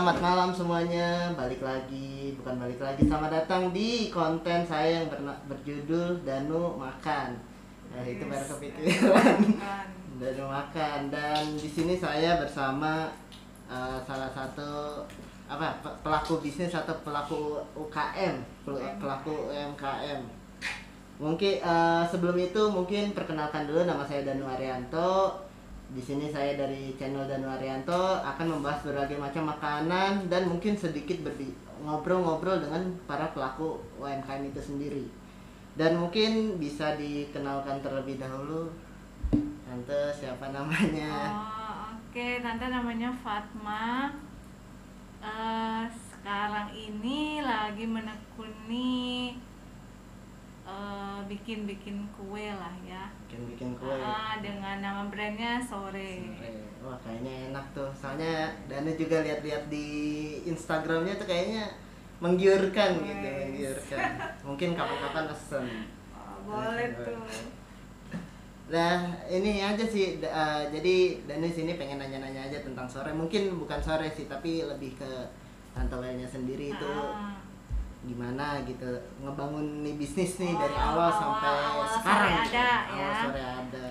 selamat malam semuanya. Balik lagi, bukan balik lagi. Selamat datang di konten saya yang berna- berjudul Danu Makan. Nah, itu baru kepikiran. Danu Makan dan di sini saya bersama eh, salah satu apa pe- pelaku bisnis atau pelaku UKM, pel- pelaku UMKM. Mungkin eh, sebelum itu mungkin perkenalkan dulu nama saya Danu Arianto. Di sini saya dari channel Danu Arianto akan membahas berbagai macam makanan dan mungkin sedikit ngobrol-ngobrol dengan para pelaku UMKM itu sendiri. Dan mungkin bisa dikenalkan terlebih dahulu Tante siapa namanya? Oh, oke, tante namanya Fatma. Eh, sekarang ini lagi menekuni eh, bikin-bikin kue lah ya. Bikin-bikin kue. Ah, dengan nama brandnya Sore. Wah kayaknya enak tuh. Soalnya Danu juga lihat-lihat di Instagramnya tuh kayaknya menggiurkan gitu, Wes. menggiurkan. Mungkin kapan-kapan pesen. Oh, boleh tuh. Nah ini aja sih. eh, jadi Danu sini pengen nanya-nanya aja tentang sore. Mungkin bukan sore sih, tapi lebih ke tante Welnya sendiri itu Ah, gimana gitu ngebangun nih bisnis nih Oh, dari awal, awal- sampai awal sekarang sore gitu. ada, awal ya. sore ada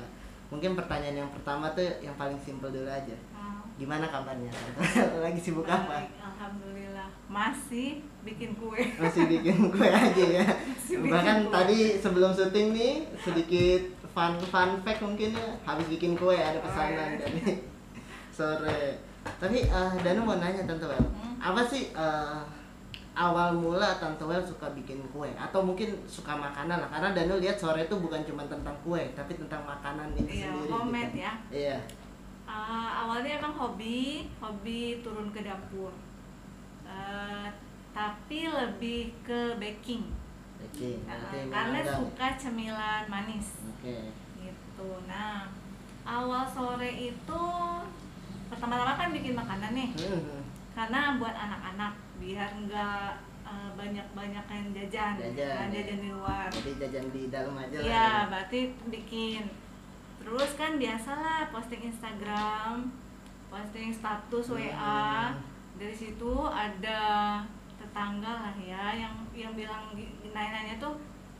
mungkin pertanyaan yang pertama tuh yang paling simpel dulu aja ah. gimana kabarnya lagi sibuk apa Baik, Alhamdulillah masih bikin kue. masih bikin kue aja ya Masih bahkan kue. tadi sebelum syuting nih sedikit fun fun fact mungkin ya habis bikin kue ada pesanan Oh, dari sore tapi eh, Danu mau nanya Tante Hmm. apa sih eh, awal mula Tante Wel suka bikin kue atau mungkin suka makanan lah karena Danu lihat sore itu bukan cuma tentang kue tapi tentang makanan itu Iya, sendiri homemade gitu. ya. iya Ah, awalnya emang hobi, hobi turun ke dapur. Eh, tapi lebih ke baking. Ah, nanti karena suka cemilan manis. oke Gitu. Nah, awal sore itu pertama-tama kan bikin makanan nih. Hmm, Karena buat anak-anak biar nggak eh, banyak-banyak yang jajan, Jajan, Nah, ya. jajan di luar. jadi jajan di dalam aja lah Iya, ya. berarti bikin. Terus kan biasalah posting Instagram, posting status WA. Hmm. Dari situ ada tetangga lah ya yang yang bilang nanya-nanya tuh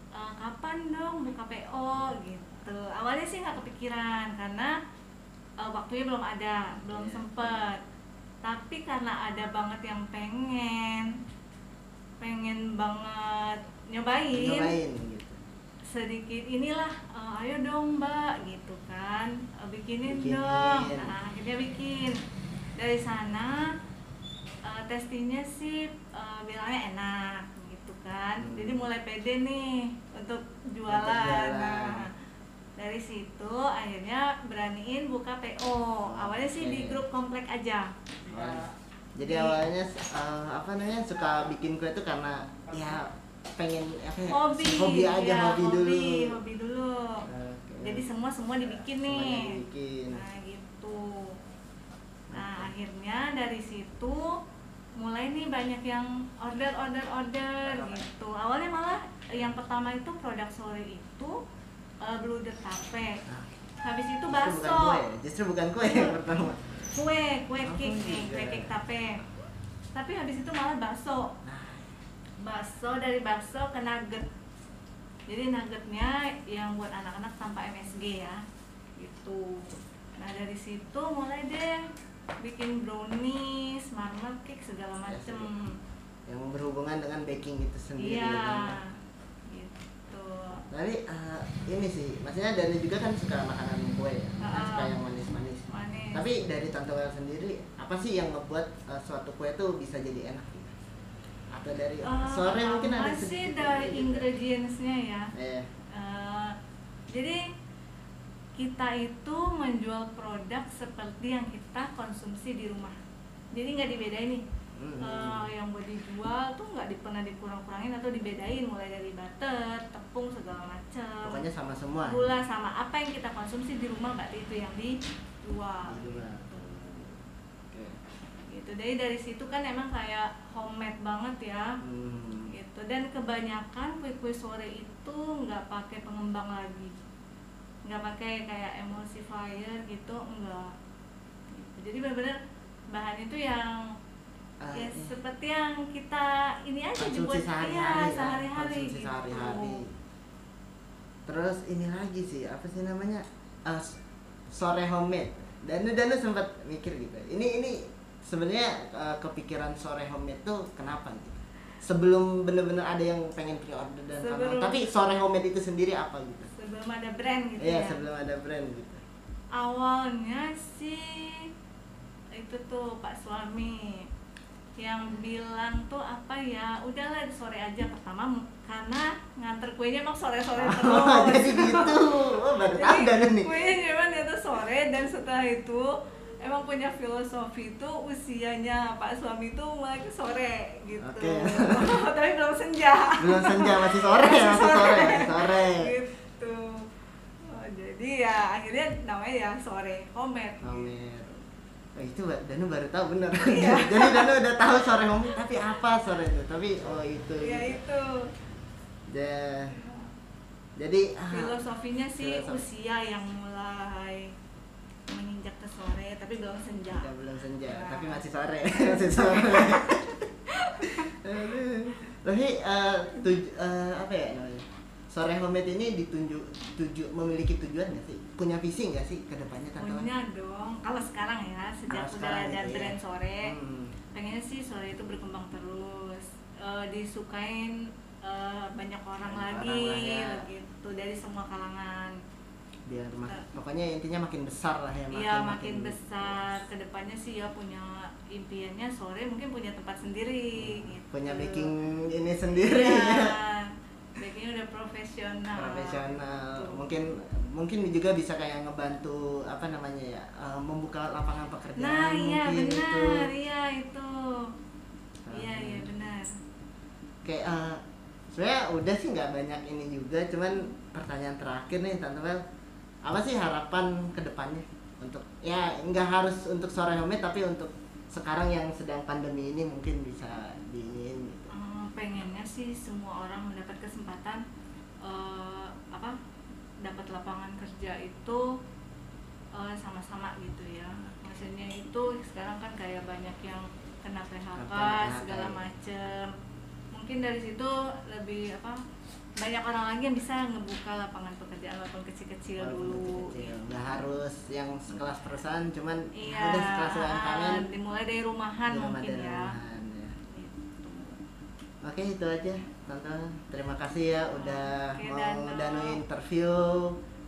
"E, kapan dong buka PO gitu. Awalnya sih nggak kepikiran karena e, waktunya belum ada, belum Iya. sempet. Tapi karena ada banget yang pengen pengen banget nyobain nyobain gitu sedikit inilah "Eh, ayo dong mbak gitu kan "Eh, bikinin, Bikinin. dong nah akhirnya bikin dari sana eh, testingnya sih eh, bilangnya enak gitu kan Hmm. jadi mulai pede nih untuk jualan, jualan. nah dari situ akhirnya beraniin buka PO awalnya sih di Oke. grup komplek aja jadi Di- awalnya eh, apa namanya suka bikin kue itu karena ya pengen apa ya, hobi hobi aja ya, hobi, dulu. hobi dulu. Oke. jadi semua semua dibikin nih. Dibikin. Nah gitu. Nah akhirnya dari situ mulai nih banyak yang order order order gitu. Awalnya malah yang pertama itu produk sore itu uh, bluder tape. Nah, habis itu justru bakso. bukan kue justru bukan kue yang pertama kue kue cake nih juga. kue cake tape. Tapi habis itu malah bakso. Nah, bakso dari bakso ke nugget. Jadi nuggetnya yang buat anak-anak tanpa MSG ya gitu. Nah dari situ mulai deh bikin brownies marmer cake segala macem. yang berhubungan dengan baking itu sendiri iya ya. gitu. Tapi eh, ini sih, maksudnya dari juga kan suka makanan kue ya, kan Ah. suka yang manis-manis. manis Tapi dari Tante Wel sendiri, apa sih yang ngebuat eh, suatu kue itu bisa jadi enak gitu? Atau dari Eh, sore mungkin ada masih sedikit dari ingredientsnya ya Eh, Eh, jadi kita itu menjual produk seperti yang kita konsumsi di rumah. Jadi nggak dibedain nih. hmm. Eh, yang buat dijual tuh nggak di, pernah dikurang-kurangin atau dibedain mulai dari butter, tepung segala macam. pokoknya sama semua. Gula sama apa yang kita konsumsi di rumah berarti itu yang dijual. Dijual. Gitu. Oke. Gitu. Jadi dari situ kan emang kayak homemade banget ya Hmm. gitu dan kebanyakan kue-kue sore itu nggak pakai pengembang lagi nggak pakai kayak emulsifier gitu enggak gitu. jadi benar-benar bahan itu yang eh, ya eh, seperti yang kita ini aja dibuat sehari-hari ya, sehari-hari gitu. sehari-hari terus ini lagi sih apa sih namanya s- sore homemade. Danu Danu sempat mikir gitu. Ini ini sebenarnya eh, kepikiran sore homemade tuh kenapa gitu? Sebelum bener-bener ada yang pengen pre-order dan Sebelum- tapi sore homemade itu sendiri apa gitu? Sebelum ada brand gitu Iya ya? sebelum ada brand gitu. Awalnya sih itu tuh pak suami yang bilang tuh apa ya udahlah di sore aja pertama karena nganter kuenya emang sore sore Oh, terus jadi gitu. Oh, baru nih. kuenya memang dia tuh sore dan setelah itu emang punya filosofi itu usianya pak suami itu mulai ke sore gitu. Oke. tapi belum senja. Belum senja masih sore ya masih sore. masih sore. Gitu. Oh, jadi ya akhirnya namanya ya sore komet Homer. Oh, itu Danu baru tahu bener. Iya. Jadi Danu udah tahu sore Homer tapi apa sore itu? Tapi oh itu. ya itu Ja- jadi ah, filosofinya sih Filosofi. usia yang mulai menginjak ke sore tapi belum senja udah belum senja, Nah. tapi masih sore, masih sore. Tapi eh, tuj- eh, apa ya namanya? Sore homemade ini ditunjuk tuju memiliki tujuan nggak sih? Punya visi nggak sih ke depannya Tante? Wan? punya dong kalau sekarang ya sejak Kalau udah ada gitu ya. brand sore Hmm. pengennya sih sore itu berkembang terus eh, disukain eh, banyak orang Banyak lagi orang lah ya. gitu dari semua kalangan biar mak- pokoknya intinya makin besar lah ya Iya makin besar ke depannya sih ya punya impiannya sore mungkin punya tempat sendiri gitu. punya baking ini sendiri Iya, backingnya udah profesional. profesional. Mungkin mungkin juga bisa kayak ngebantu apa namanya ya eh, membuka lapangan pekerjaan Nah iya mungkin benar, itu iya itu. Iya iya benar. kayak eh, sebenarnya udah sih nggak banyak ini juga cuman pertanyaan terakhir nih tante Mel. Apa sih harapan ke depannya untuk ya nggak harus untuk sore homemade tapi untuk sekarang yang sedang pandemi ini mungkin bisa diinin gitu. Eh, pengennya sih semua orang kesempatan eh, apa dapat lapangan kerja itu eh, sama-sama gitu ya. Maksudnya itu sekarang kan kayak banyak yang kena PHK segala macem. Mungkin dari situ lebih apa banyak orang lagi yang bisa ngebuka lapangan pekerjaan walaupun kecil-kecil dulu. kecil-kecil. nggak harus yang sekelas perusahaan cuman Iya, udah sekelas UMKM dimulai dari rumahan rumah mungkin dari ya. rumahan. Gitu. Oke itu aja tante terima kasih ya udah Oke, mau danu. interview.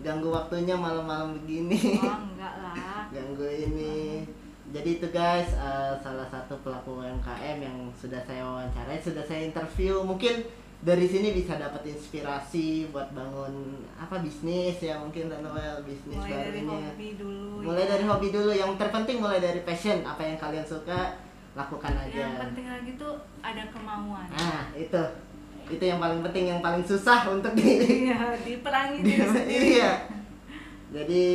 Ganggu waktunya malam-malam begini. Oh enggak lah. ganggu ini. Jadi itu guys eh, salah satu pelaku UMKM yang sudah saya wawancarai sudah saya interview. Mungkin dari sini bisa dapat inspirasi buat bangun apa bisnis ya mungkin tante Wel bisnis Mulai dari barunya. hobi dulu. mulai ya. dari hobi dulu. Yang terpenting mulai dari passion apa yang kalian suka lakukan aja Yang penting lagi tuh ada kemauan. nah itu itu yang paling penting yang paling susah untuk di Iya, diperangi di- diri sendiri. iya jadi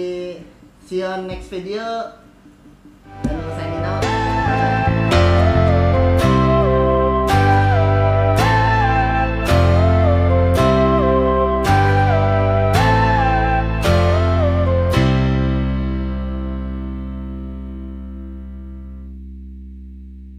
see you on next video